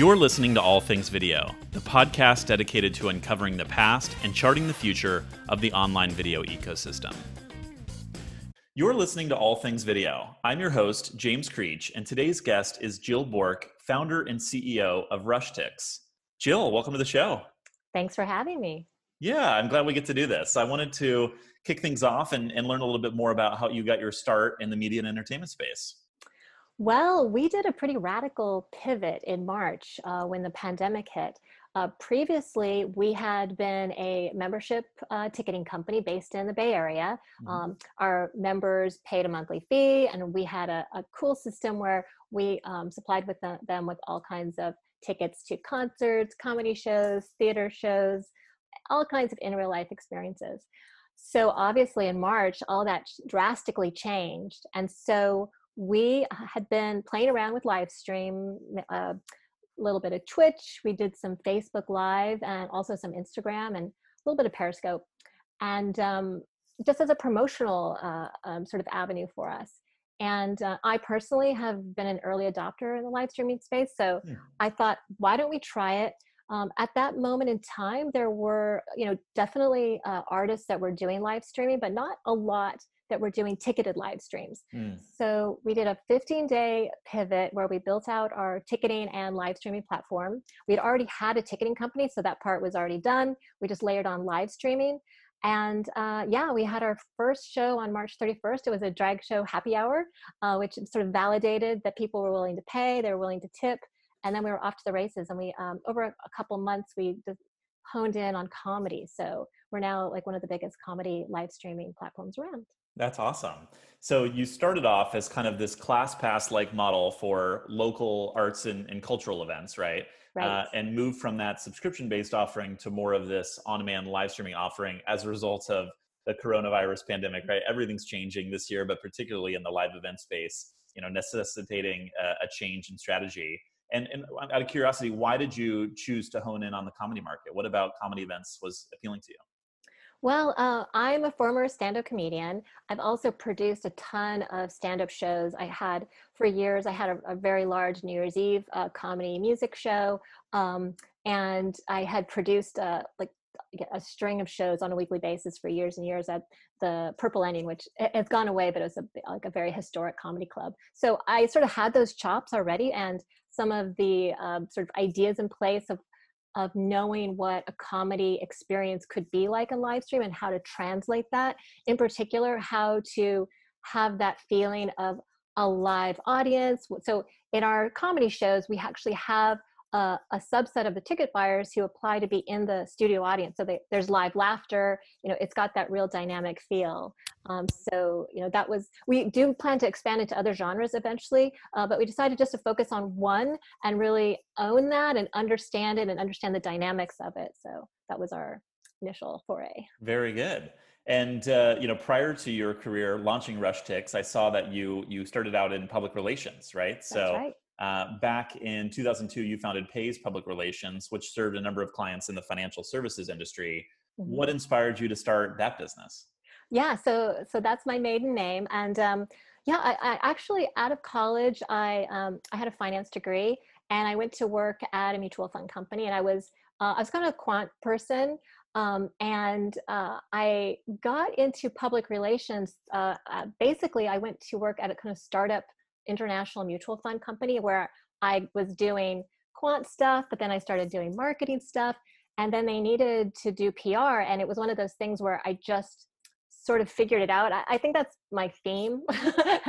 You're listening to All Things Video, the podcast dedicated to uncovering the past and charting the future of the online video ecosystem. You're listening to All Things Video. I'm your host, James Creech, and today's guest is Jill Bork, founder and CEO of Rushtix. Jill, welcome to the show. Thanks for having me. Yeah, I'm glad we get to do this. I wanted to kick things off and, and learn a little bit more about how you got your start in the media and entertainment space. Well, we did a pretty radical pivot in March uh, when the pandemic hit. Uh, previously, we had been a membership uh, ticketing company based in the Bay Area. Mm-hmm. Um, our members paid a monthly fee, and we had a, a cool system where we um, supplied with the, them with all kinds of tickets to concerts, comedy shows, theater shows, all kinds of in real life experiences. So, obviously, in March, all that drastically changed. And so, we had been playing around with live stream, a uh, little bit of Twitch. We did some Facebook Live and also some Instagram and a little bit of Periscope. And um, just as a promotional uh, um, sort of avenue for us. And uh, I personally have been an early adopter in the live streaming space. So yeah. I thought, why don't we try it? Um, at that moment in time, there were, you know, definitely uh, artists that were doing live streaming, but not a lot that we're doing ticketed live streams. Mm. So we did a 15 day pivot where we built out our ticketing and live streaming platform. We had already had a ticketing company, so that part was already done. We just layered on live streaming. And uh, yeah, we had our first show on March 31st. It was a drag show happy hour, uh, which sort of validated that people were willing to pay, they were willing to tip. And then we were off to the races. And we, um, over a couple months, we honed in on comedy. So we're now like one of the biggest comedy live streaming platforms around. That's awesome. So you started off as kind of this ClassPass like model for local arts and, and cultural events, right? Right. Uh, and moved from that subscription based offering to more of this on demand live streaming offering as a result of the coronavirus pandemic, right? Everything's changing this year, but particularly in the live event space, you know, necessitating a, a change in strategy. And, and out of curiosity, why did you choose to hone in on the comedy market? What about comedy events was appealing to you? Well, uh, I'm a former stand up comedian. I've also produced a ton of stand up shows. I had, for years, I had a, a very large New Year's Eve uh, comedy music show. Um, and I had produced uh, like a string of shows on a weekly basis for years and years at the Purple Onion, which it's gone away, but it was a, like a very historic comedy club. So I sort of had those chops already and some of the um, sort of ideas in place of of knowing what a comedy experience could be like in live stream and how to translate that in particular how to have that feeling of a live audience. So in our comedy shows we actually have a, a, subset of the ticket buyers who apply to be in the studio audience. So they, there's live laughter. You know, it's got that real dynamic feel. Um, so you know, that was we do plan to expand into other genres eventually, uh, but we decided just to focus on one and really own that and understand it and understand the dynamics of it. So that was our initial foray. Very good. And uh, you know, prior to your career launching Rushtix, I saw that you you started out in public relations, right? So right. Uh, back in 2002, you founded Pays Public Relations, which served a number of clients in the financial services industry. Mm-hmm. What inspired you to start that business? Yeah, so so that's my maiden name, and um, yeah, I, I, actually out of college, I um, I had a finance degree, and I went to work at a mutual fund company, and I was uh, I was kind of a quant person. Um, and uh, I got into public relations. Uh, uh basically, I went to work at a kind of startup international mutual fund company where I was doing quant stuff, but then I started doing marketing stuff. And then they needed to do PR. And it was one of those things where I just sort of figured it out. I, I think that's my theme.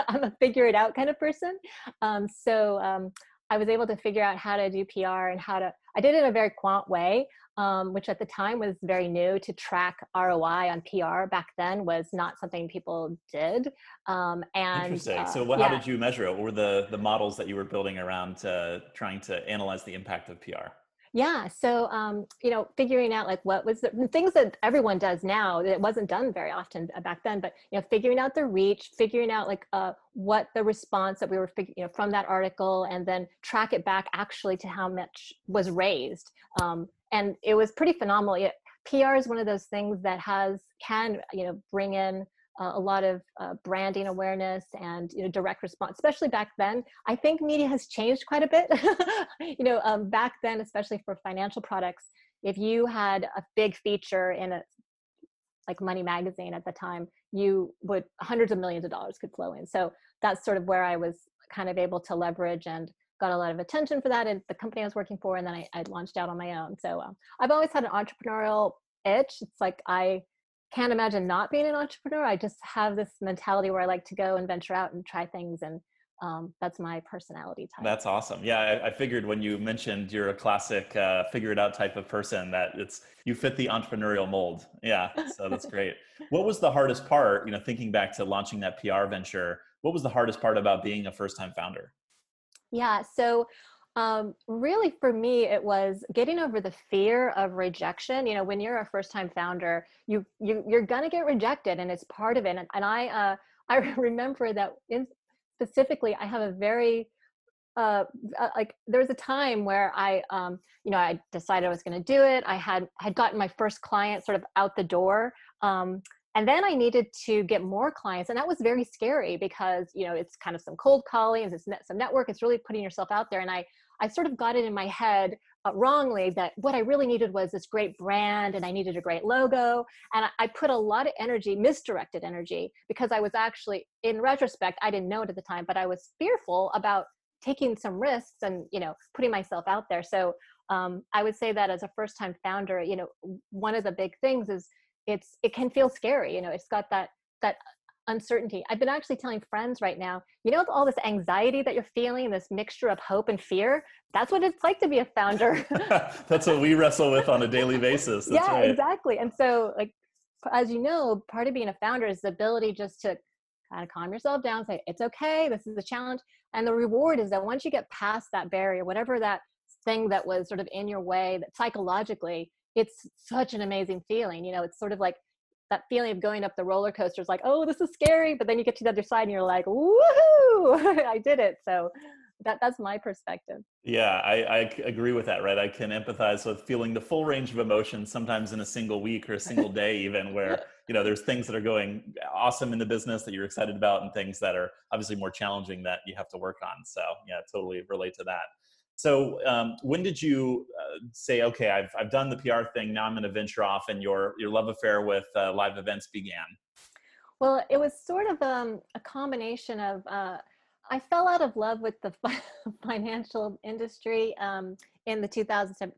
I'm a figure it out kind of person. Um, so um, I was able to figure out how to do PR and how to, I did it in a very quant way, um, which at the time was very new to track ROI on PR back then was not something people did. Um, and Interesting. Uh, so what, yeah. how did you measure it? What were the, the models that you were building around uh, trying to analyze the impact of PR? Yeah so um, you know figuring out like what was the things that everyone does now that wasn't done very often back then but you know figuring out the reach figuring out like uh, what the response that we were you know from that article and then track it back actually to how much was raised um, and it was pretty phenomenal. It, pr is one of those things that has can you know bring in uh, a lot of uh, branding awareness and you know direct response especially back then. I think media has changed quite a bit. You know um, back then especially for financial products if you had a big feature in a like money magazine at the time you would hundreds of millions of dollars could flow in. So that's sort of where i was kind of able to leverage and got a lot of attention for that and the company i was working for and then i, I launched out on my own. So um, i've always had an entrepreneurial itch. It's like i can't imagine not being an entrepreneur. I just have this mentality where I like to go and venture out and try things and um, that's my personality type. That's awesome. Yeah, I, I, figured when you mentioned you're a classic uh, figure it out type of person that it's you fit the entrepreneurial mold. Yeah, so that's great. what was the hardest part? You know, thinking back to launching that PR venture, what was the hardest part about being a first time founder? Yeah, so um, really, for me, it was getting over the fear of rejection. You know, when you're a first-time founder, you you you're gonna get rejected, and it's part of it. And, and I uh, I remember that in specifically, I have a very uh, uh like there was a time where I, um, you know, I decided I was going to do it. I had had gotten my first client sort of out the door, um, and then I needed to get more clients, and that was very scary because you know it's kind of some cold calling, it's some network, it's really putting yourself out there. And I I sort of got it in my head uh, wrongly that what I really needed was this great brand and I needed a great logo. And I, I, put a lot of energy, misdirected energy, because I was actually, in retrospect, I didn't know it at the time, but I was fearful about taking some risks and, you know, putting myself out there. So um, I would say that as a first time founder, you know, one of the big things is it's, it can feel scary. You know, it's got that, that uncertainty. I've been actually telling friends right now, you know, with all this anxiety that you're feeling, this mixture of hope and fear, that's what it's like to be a founder. that's what we wrestle with on a daily basis. That's yeah, right. exactly. And so, like, as you know, part of being a founder is the ability just to kind of calm yourself down, say, it's okay, this is a challenge. And the reward is that once you get past that barrier, whatever that thing that was sort of in your way, that psychologically, it's such an amazing feeling. You know, it's sort of like that feeling of going up the roller coaster is like, oh, this is scary. But then you get to the other side and you're like, woohoo, I did it. So that, that's my perspective. Yeah, I, I agree with that, right? I can empathize with feeling the full range of emotions sometimes in a single week or a single day, even where, you know, there's things that are going awesome in the business that you're excited about and things that are obviously more challenging that you have to work on. So, yeah, totally relate to that. So um, when did you uh, say, okay, I've, I've done the PR thing, now I'm going to venture off and your, your love affair with uh, live events began? Well, it was sort of um, a combination of, uh, I fell out of love with the financial industry um, in the 2007,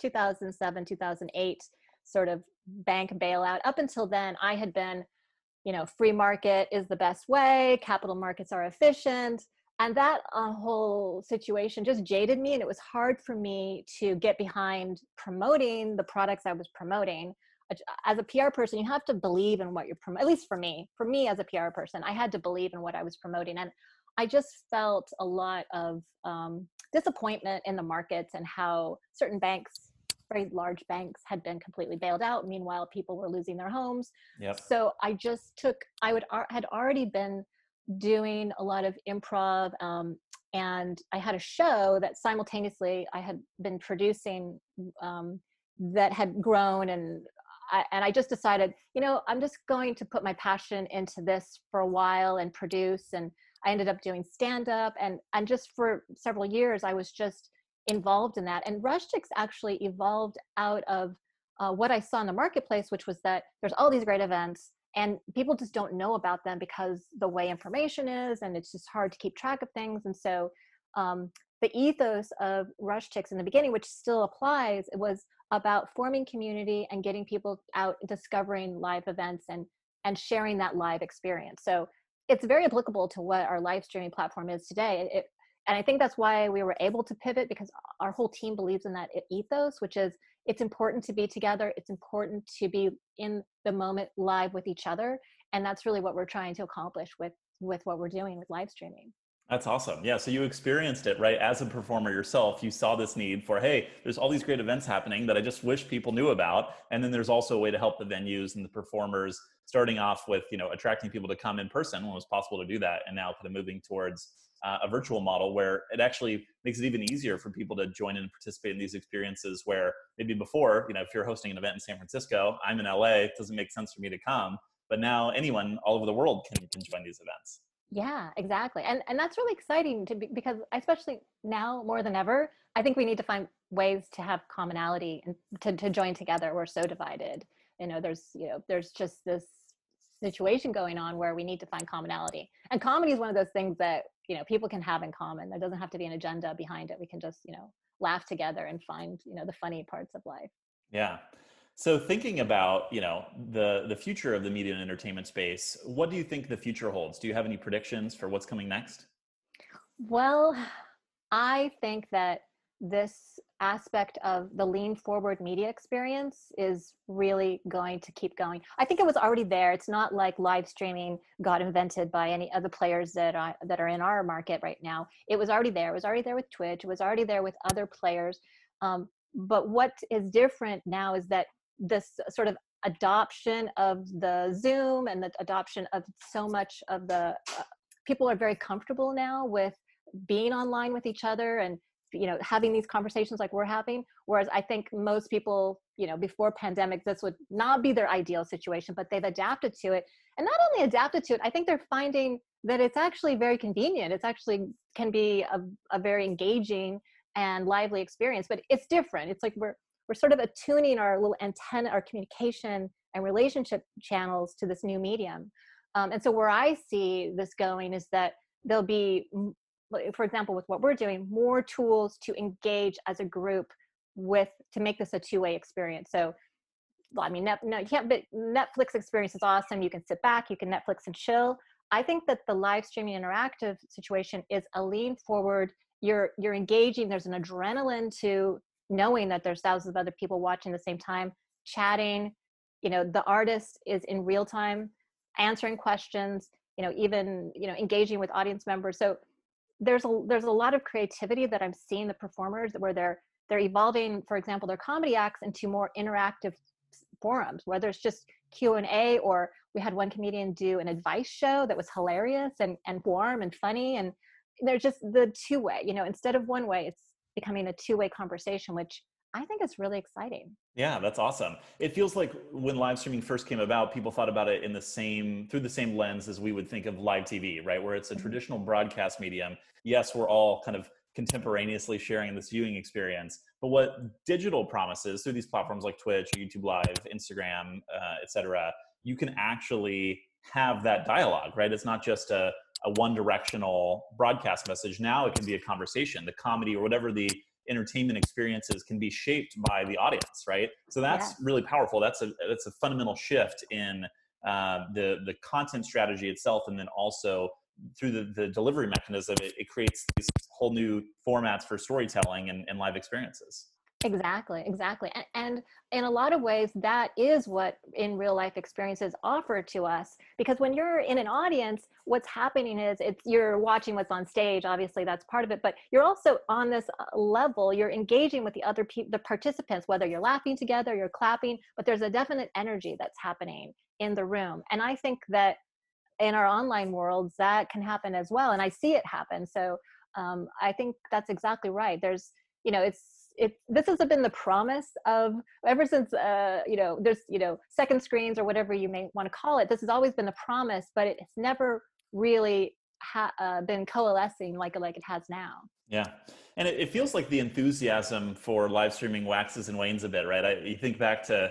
2007, 2008 sort of bank bailout. Up until then, I had been, you know, free market is the best way, capital markets are efficient and that uh, whole situation just jaded me and it was hard for me to get behind promoting the products i was promoting. As a pr person you have to believe in what you're promoting at least for me for me as a pr person i had to believe in what i was promoting and i just felt a lot of um, disappointment in the markets and how certain banks very large banks had been completely bailed out. Meanwhile people were losing their homes. Yep. so i just took i would had already been doing a lot of improv um, and i had a show that simultaneously i had been producing um, that had grown and I, and I just decided, you know, I'm just going to put my passion into this for a while and produce. And I ended up doing stand up, and and just for several years, I was just involved in that. And RushTix actually evolved out of uh, what I saw in the marketplace, which was that there's all these great events, and people just don't know about them because the way information is and it's just hard to keep track of things and so um, the ethos of RushTix in the beginning which still applies it was about forming community and getting people out discovering live events and and sharing that live experience. So it's very applicable to what our live streaming platform is today. It, and i think that's why we were able to pivot because our whole team believes in that ethos which is it's important to be together it's important to be in the moment live with each other and that's really what we're trying to accomplish with with what we're doing with live streaming that's awesome. Yeah. So you experienced it, right? As a performer yourself, you saw this need for, hey, there's all these great events happening that I just wish people knew about. And then there's also a way to help the venues and the performers starting off with, you know, attracting people to come in person when it was possible to do that. And now kind of moving towards uh, a virtual model where it actually makes it even easier for people to join in and participate in these experiences where maybe before, you know, if you're hosting an event in San Francisco, I'm in LA, it doesn't make sense for me to come. but now anyone all over the world can, can join these events. Yeah, exactly. And and that's really exciting to be because especially now more than ever, I think we need to find ways to have commonality and to, to join together. We're so divided. You know, there's you know, there's just this situation going on where we need to find commonality. And comedy is one of those things that, you know, people can have in common. There doesn't have to be an agenda behind it. We can just, you know, laugh together and find, you know, the funny parts of life. Yeah. So thinking about, you know, the the future of the media and entertainment space, what do you think the future holds? Do you have any predictions for what's coming next? Well, I think that this aspect of the lean forward media experience is really going to keep going. I think it was already there. It's not like live streaming got invented by any other players that are that are in our market right now. It was already there. It was already there with Twitch. It was already there with other players. Um, but what is different now is that this sort of adoption of the Zoom and the adoption of so much of the uh, people are very comfortable now with being online with each other and you know having these conversations like we're having whereas i think most people you know before pandemic this would not be their ideal situation but they've adapted to it. And not only adapted to it i think they're finding that it's actually very convenient. It's actually can be a, a very engaging and lively experience but it's different. It's like we're we're sort of attuning our little antenna our communication and relationship channels to this new medium. Um, and so where i see this going is that there'll be for example, with what we're doing, more tools to engage as a group with to make this a two-way experience. So, I mean, no, you can't. But Netflix experience is awesome. You can sit back, you can Netflix and chill. I think that the live streaming interactive situation is a lean forward. You're you're engaging. There's an adrenaline to knowing that there's thousands of other people watching the same time, chatting. You know, the artist is in real time answering questions. You know, even you know engaging with audience members. So there's a there's a lot of creativity that i'm seeing the performers where they're they're evolving for example their comedy acts into more interactive forums whether it's just q&a or we had one comedian do an advice show that was hilarious and, and warm and funny and they're just the two way you know instead of one way it's becoming a two way conversation which I think it's really exciting. Yeah, that's awesome. It feels like when live streaming first came about, people thought about it in the same through the same lens as we would think of live TV, right? Where it's a mm-hmm. traditional broadcast medium. Yes, we're all kind of contemporaneously sharing this viewing experience. But what digital promises through these platforms like Twitch, YouTube Live, Instagram, uh, etc., you can actually have that dialogue, right? It's not just a, a one directional broadcast message. Now it can be a conversation, the comedy or whatever the entertainment experiences can be shaped by the audience, right? So that's yeah. really powerful. That's a that's a fundamental shift in uh, the the content strategy itself, and then also through the, the delivery mechanism, it, it creates these whole new formats for storytelling and, and live experiences. Exactly, exactly. And, and, in a lot of ways, that is what in real life experiences offer to us. Because when you're in an audience, what's happening is it's you're watching what's on stage. Obviously, that's part of it. But you're also on this uh, level. You're engaging with the other people, the participants, whether you're laughing together, you're clapping. But there's a definite energy that's happening in the room. And I think that in our online worlds, that can happen as well. And I see it happen. So um, I think that's exactly right. There's you know it's it this has been the promise of ever since uh, you know there's you know second screens or whatever you may want to call it this has always been the promise but it's never really ha- uh, been coalescing like like it has now yeah and it, it, feels like the enthusiasm for live streaming waxes and wanes a bit right I, you think back to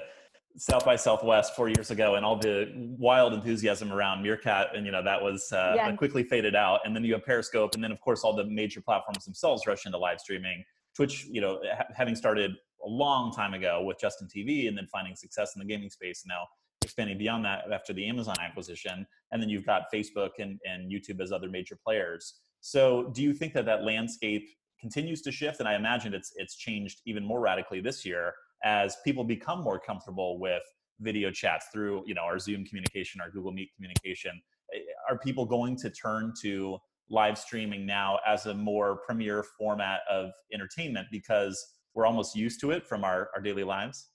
South by Southwest four years ago, and all the wild enthusiasm around Meerkat, and you know that was uh, yeah. quickly faded out. And then you have Periscope, and then of course all the major platforms themselves rush into live streaming. Twitch, you know, ha- having started a long time ago with Justin TV and then finding success in the gaming space, now expanding beyond that after the Amazon acquisition. And then you've got Facebook and, and YouTube as other major players. So, do you think that that landscape continues to shift? And I imagine it's it's changed even more radically this year as people become more comfortable with video chats through you know our Zoom communication, our Google Meet communication. Eh, are people going to turn to live streaming now as a more premier format of entertainment because we're almost used to it from our, our daily lives?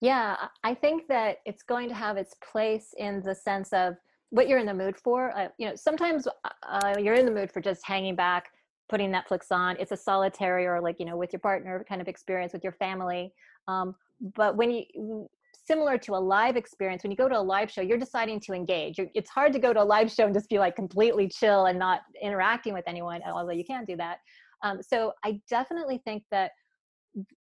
Yeah, I think that it's going to have its place in the sense of what you're in the mood for. Uh, you know, sometimes uh, you're in the mood for just hanging back, putting Netflix on. It's a solitary or like, you know, with your partner kind of experience with your family. Um, but when you similar to a live experience when you go to a live show you're deciding to engage. You're, it's hard to go to a live show and just be like completely chill and not interacting with anyone although you can do that. Um, so i definitely think that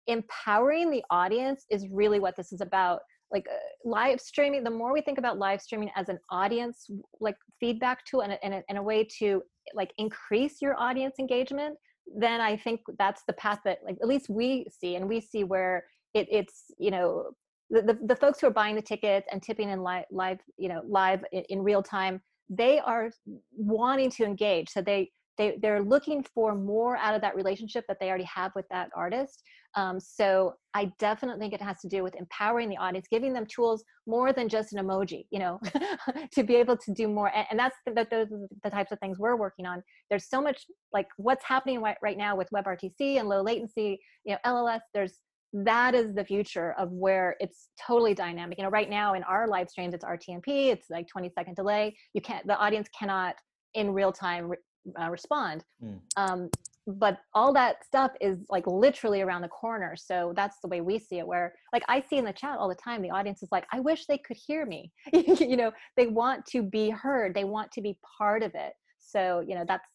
empowering the audience is really what this is about. Like uh, live streaming the more we think about live streaming as an audience like feedback tool and a, and, a, and a way to like increase your audience engagement then i think that's the path that like at least we see and we see where it, it's you know the, the, folks who are buying the tickets and tipping in live, live you know live in, in real time they are wanting to engage. So they they they're looking for more out of that relationship that they already have with that artist. Um, so i definitely think it has to do with empowering the audience giving them tools more than just an emoji you know to be able to do more. And, and that's the, those are the types of things we're working on. There's so much like what's happening right, right now with webrtc and low latency you know lls there's that is the future of where it's totally dynamic. You know right now in our live streams it's rtmp it's like 20 second delay. You can't the audience cannot in real time uh, respond. Mm. um, but all that stuff is like literally around the corner. So that's the way we see it where like i see in the chat all the time the audience is like i wish they could hear me. You know they want to be heard. They want to be part of it. So you know that's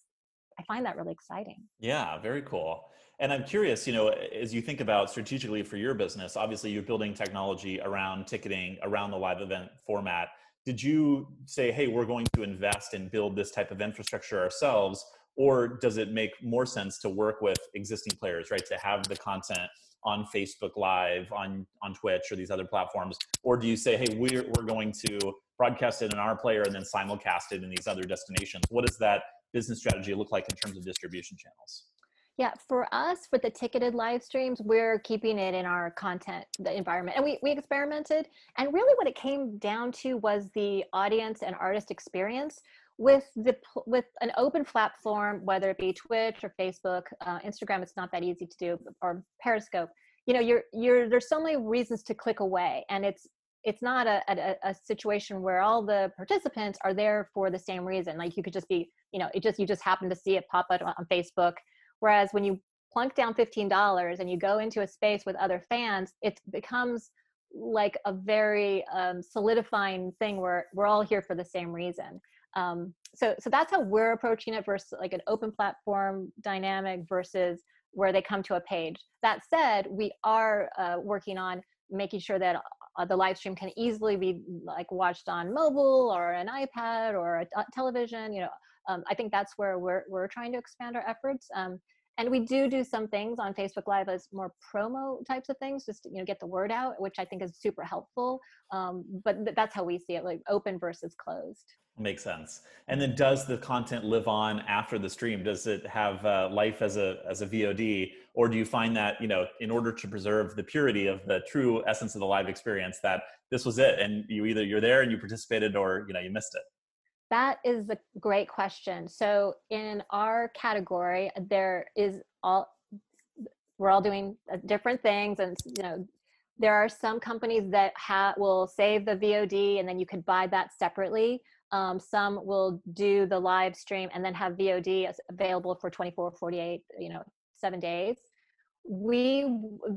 i find that really exciting. Yeah very cool and i'm curious you know as you think about strategically for your business obviously you're building technology around ticketing around the live event format did you say, hey, we're going to invest and build this type of infrastructure ourselves? Or does it make more sense to work with existing players, right? To have the content on Facebook Live, on, on Twitch, or these other platforms? Or do you say, hey, we're, we're going to broadcast it in our player and then simulcast it in these other destinations? What does that business strategy look like in terms of distribution channels? Yeah, for us, with the ticketed live streams, we're keeping it in our content the environment. And we, we experimented. And really what it came down to was the audience and artist experience with the with an open platform, whether it be Twitch or Facebook, uh, Instagram, it's not that easy to do, or Periscope. You know, you're you're there's so many reasons to click away, and it's it's not a, a, a situation where all the participants are there for the same reason. Like you could just be, you know, it just you just happen to see it pop up on Facebook Whereas when you plunk down $15 and you go into a space with other fans, it becomes like a very um, solidifying thing where we're all here for the same reason. Um, so, so that's how we're approaching it versus like an open platform dynamic versus where they come to a page. That said, we are uh, working on making sure that uh, the live stream can easily be like watched on mobile or an iPad or a t- television. You know, um, I think that's where we're we're trying to expand our efforts. Um, and we do do some things on Facebook Live as more promo types of things, just to, you know get the word out, which I think is super helpful. Um, but th- that's how we see it, like open versus closed. Makes sense. And then, does the content live on after the stream? Does it have uh, life as a as a VOD, or do you find that you know, in order to preserve the purity of the true essence of the live experience, that this was it, and you either you're there and you participated, or you know, you missed it? That is a great question. So in our category, there is all we're all doing uh, different things, and you know there are some companies that ha- will save the VOD and then you could buy that separately. Um, some will do the live stream and then have VOD available for 24, 48, you know, seven days. We,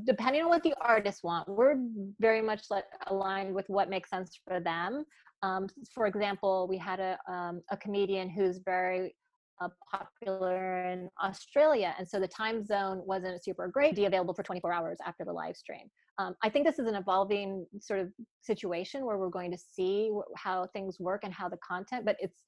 depending on what the artists want, we're very much like aligned with what makes sense for them. Um, for example, we had a, um, a comedian who's very uh, popular in Australia, and so the time zone wasn't super great. Be available for 24 hours after the live stream. Um, I think this is an evolving sort of situation where we're going to see how things work and how the content, but it's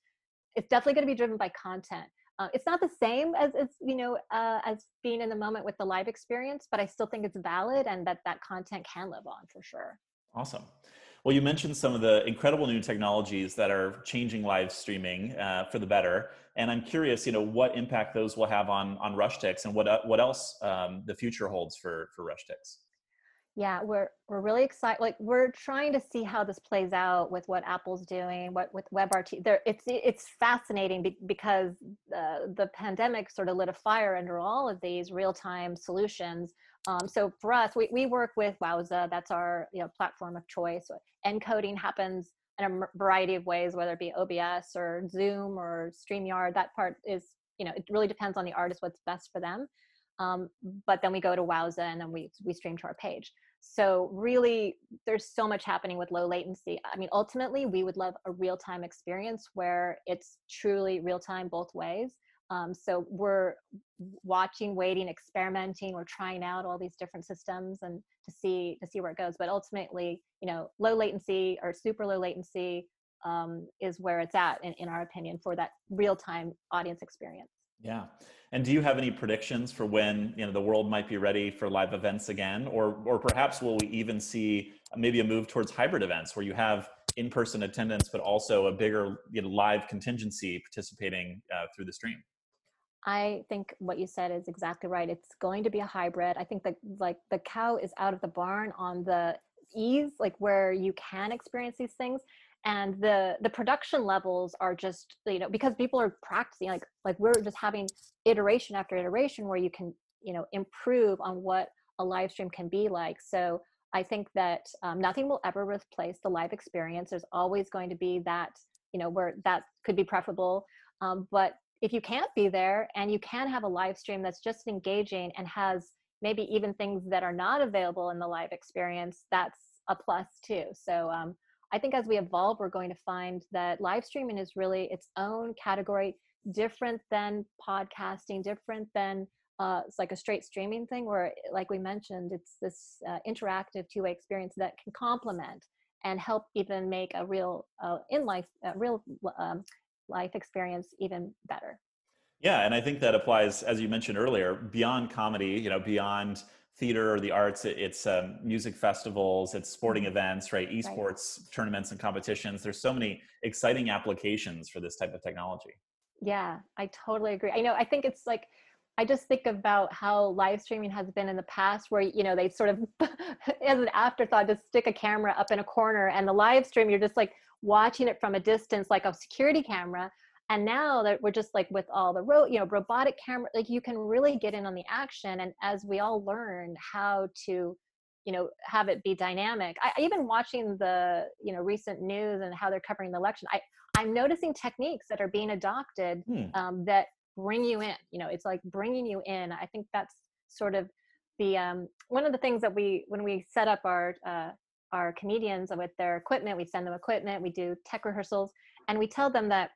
it's definitely going to be driven by content. Uh, it's not the same as, as you know uh, as being in the moment with the live experience, but I still think it's valid and that that content can live on for sure. Awesome. Well, you mentioned some of the incredible new technologies that are changing live streaming uh, for the better, and I'm curious, you know, what impact those will have on on Rushtix and what uh, what else um, the future holds for for Rushtix. Yeah, we're we're really excited. Like we're trying to see how this plays out with what Apple's doing, what with WebRTC. There, it's it's fascinating be, because uh, the pandemic sort of lit a fire under all of these real time solutions um, so for us, we, we work with Wowza. That's our you know platform of choice. Encoding happens in a variety of ways, whether it be OBS or Zoom or StreamYard. That part is you know it really depends on the artist what's best for them. Um, but then we go to Wowza and then we we stream to our page. so really there's so much happening with low latency i mean ultimately we would love a real-time experience where it's truly real-time both ways um, so we're watching waiting experimenting we're trying out all these different systems and to see to see where it goes but ultimately you know low latency or super low latency um, is where it's at in, in our opinion for that real-time audience experience. Yeah. And do you have any predictions for when you know the world might be ready for live events again, or or perhaps will we even see maybe a move towards hybrid events where you have in-person attendance but also a bigger you know, live contingency participating uh, through the stream? I think what you said is exactly right. It's going to be a hybrid. I think that like the cow is out of the barn on the ease, like where you can experience these things and the the production levels are just you know because people are practicing like like we're just having iteration after iteration where you can you know improve on what a live stream can be like so i think that um, nothing will ever replace the live experience there's always going to be that you know where that could be preferable um, but if you can't be there and you can have a live stream that's just engaging and has maybe even things that are not available in the live experience that's a plus too. So um, I think as we evolve, we're going to find that live streaming is really its own category, different than podcasting, different than uh, it's like a straight streaming thing where, like we mentioned, it's this uh, interactive two-way experience that can complement and help even make a real uh, in life, real um, life experience even better. Yeah, and I think that applies, as you mentioned earlier, beyond comedy. You know, beyond theater or the arts it's um, music festivals it's sporting mm-hmm. events right esports right. tournaments and competitions there's so many exciting applications for this type of technology yeah i totally agree i know i think it's like i just think about how live streaming has been in the past where you know they sort of as an afterthought just stick a camera up in a corner and the live stream you're just like watching it from a distance like a security camera and now that we're just like with all the ro- you know robotic camera like you can really get in on the action and as we all learn how to you know have it be dynamic I, even watching the you know recent news and how they're covering the election i i'm noticing techniques that are being adopted hmm. um, that bring you in you know it's like bringing you in i think that's sort of the um, one of the things that we when we set up our uh, our comedians with their equipment we send them equipment we do tech rehearsals and we tell them that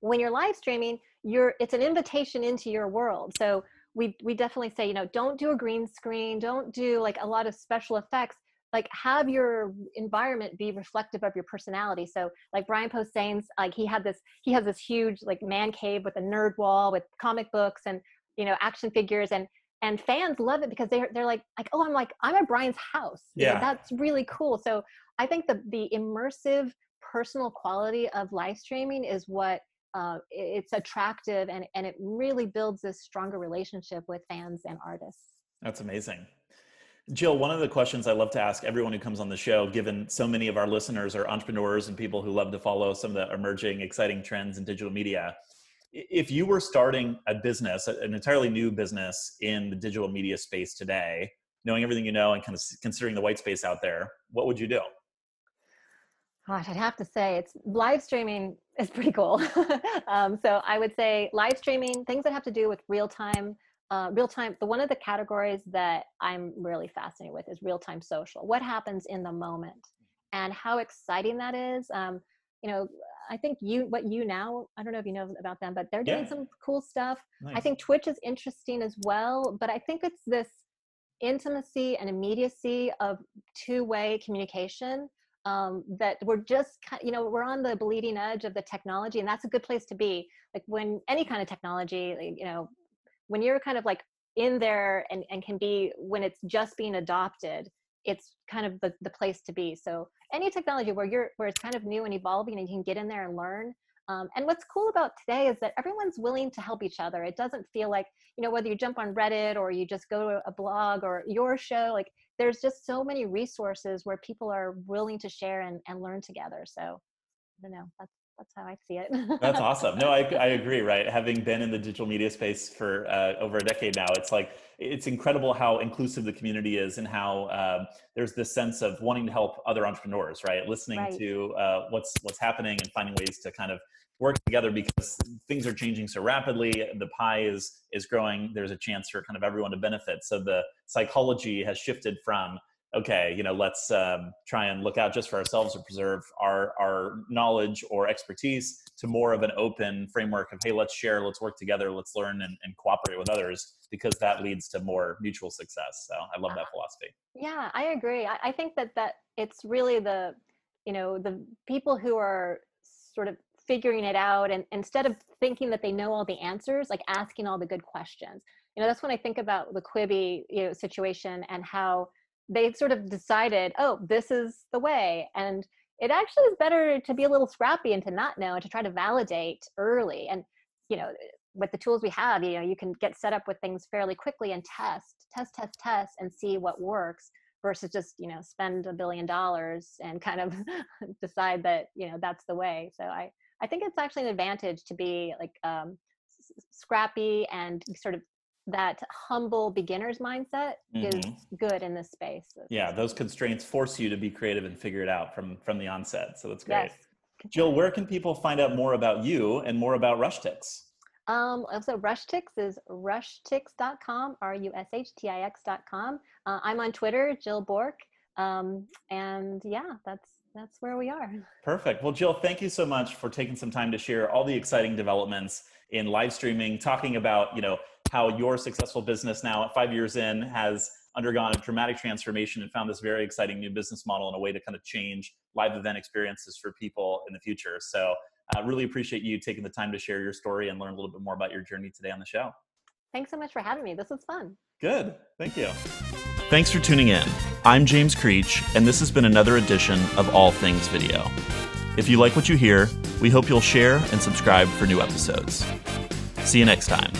when you're live streaming you're it's an invitation into your world. So we we definitely say you know don't do a green screen don't do like a lot of special effects like have your environment be reflective of your personality. So like brian posehn's like he had this he has this huge like man cave with a nerd wall with comic books and you know action figures and and fans love it because they're they're like like oh i'm like i'm at brian's house yeah that's really cool so i think the the immersive personal quality of live streaming is what uh, it's attractive and, and it really builds this stronger relationship with fans and artists. That's amazing. Jill, one of the questions I love to ask everyone who comes on the show, given so many of our listeners are entrepreneurs and people who love to follow some of the emerging, exciting trends in digital media. If you were starting a business, an entirely new business in the digital media space today, knowing everything you know and kind of considering the white space out there, what would you do? Gosh, I'd have to say it's live streaming is pretty cool. um, so I would say live streaming, things that have to do with real time, uh, real time. The one of the categories that I'm really fascinated with is real time social. What happens in the moment, and how exciting that is. Um, you know, I think you what you now I don't know if you know about them, but they're doing yeah. some cool stuff. Nice. I think Twitch is interesting as well, but I think it's this intimacy and immediacy of two way communication um, that we're just you know we're on the bleeding edge of the technology and that's a good place to be like when any kind of technology you know when you're kind of like in there and, and can be when it's just being adopted it's kind of the, the place to be so any technology where you're where it's kind of new and evolving and you can get in there and learn um, and what's cool about today is that everyone's willing to help each other it doesn't feel like you know whether you jump on reddit or you just go to a blog or your show like there's just so many resources where people are willing to share and, and learn together. So I don't know, that's that's how I see it. that's awesome. No, I, I agree. Right, having been in the digital media space for uh, over a decade now, it's like it's incredible how inclusive the community is, and how um, there's this sense of wanting to help other entrepreneurs. Right, listening right. to uh, what's what's happening and finding ways to kind of work together because things are changing so rapidly the pie is is growing there's a chance for kind of everyone to benefit so the psychology has shifted from okay, you know, let's um, try and look out just for ourselves or preserve our our knowledge or expertise to more of an open framework of hey, let's share, let's work together, let's learn and, and cooperate with others because that leads to more mutual success. So I love that philosophy. Yeah, I agree. I, I think that that it's really the you know the people who are sort of figuring it out and instead of thinking that they know all the answers like asking all the good questions you know that's when i think about the quibi you know situation and how they sort of decided oh this is the way and it actually is better to be a little scrappy and to not know and to try to validate early and you know with the tools we have you know you can get set up with things fairly quickly and test test test test and see what works versus just you know spend a billion dollars and kind of decide that you know that's the way. So i i think it's actually an advantage to be like um, scrappy and sort of that humble beginner's mindset mm-hmm. is good in this space yeah those constraints force you to be creative and figure it out from from the onset so that's great yes. jill where can people find out more about you and more about RushTix um, so RushTix is rushtix.com, R-U-S-H-T-I-X.com. Uh, I'm on Twitter, Jill Bork. Um, and yeah, that's that's where we are. Perfect. Well, Jill, thank you so much for taking some time to share all the exciting developments in live streaming, talking about, you know, how your successful business now at five years in has undergone a dramatic transformation and found this very exciting new business model and a way to kind of change live event experiences for people in the future. So I uh, really appreciate you taking the time to share your story and learn a little bit more about your journey today on the show. Thanks so much for having me. This was fun. Good. Thank you. Thanks for tuning in. I'm James Creech, and this has been another edition of All Things Video. If you like what you hear, we hope you'll share and subscribe for new episodes. See you next time.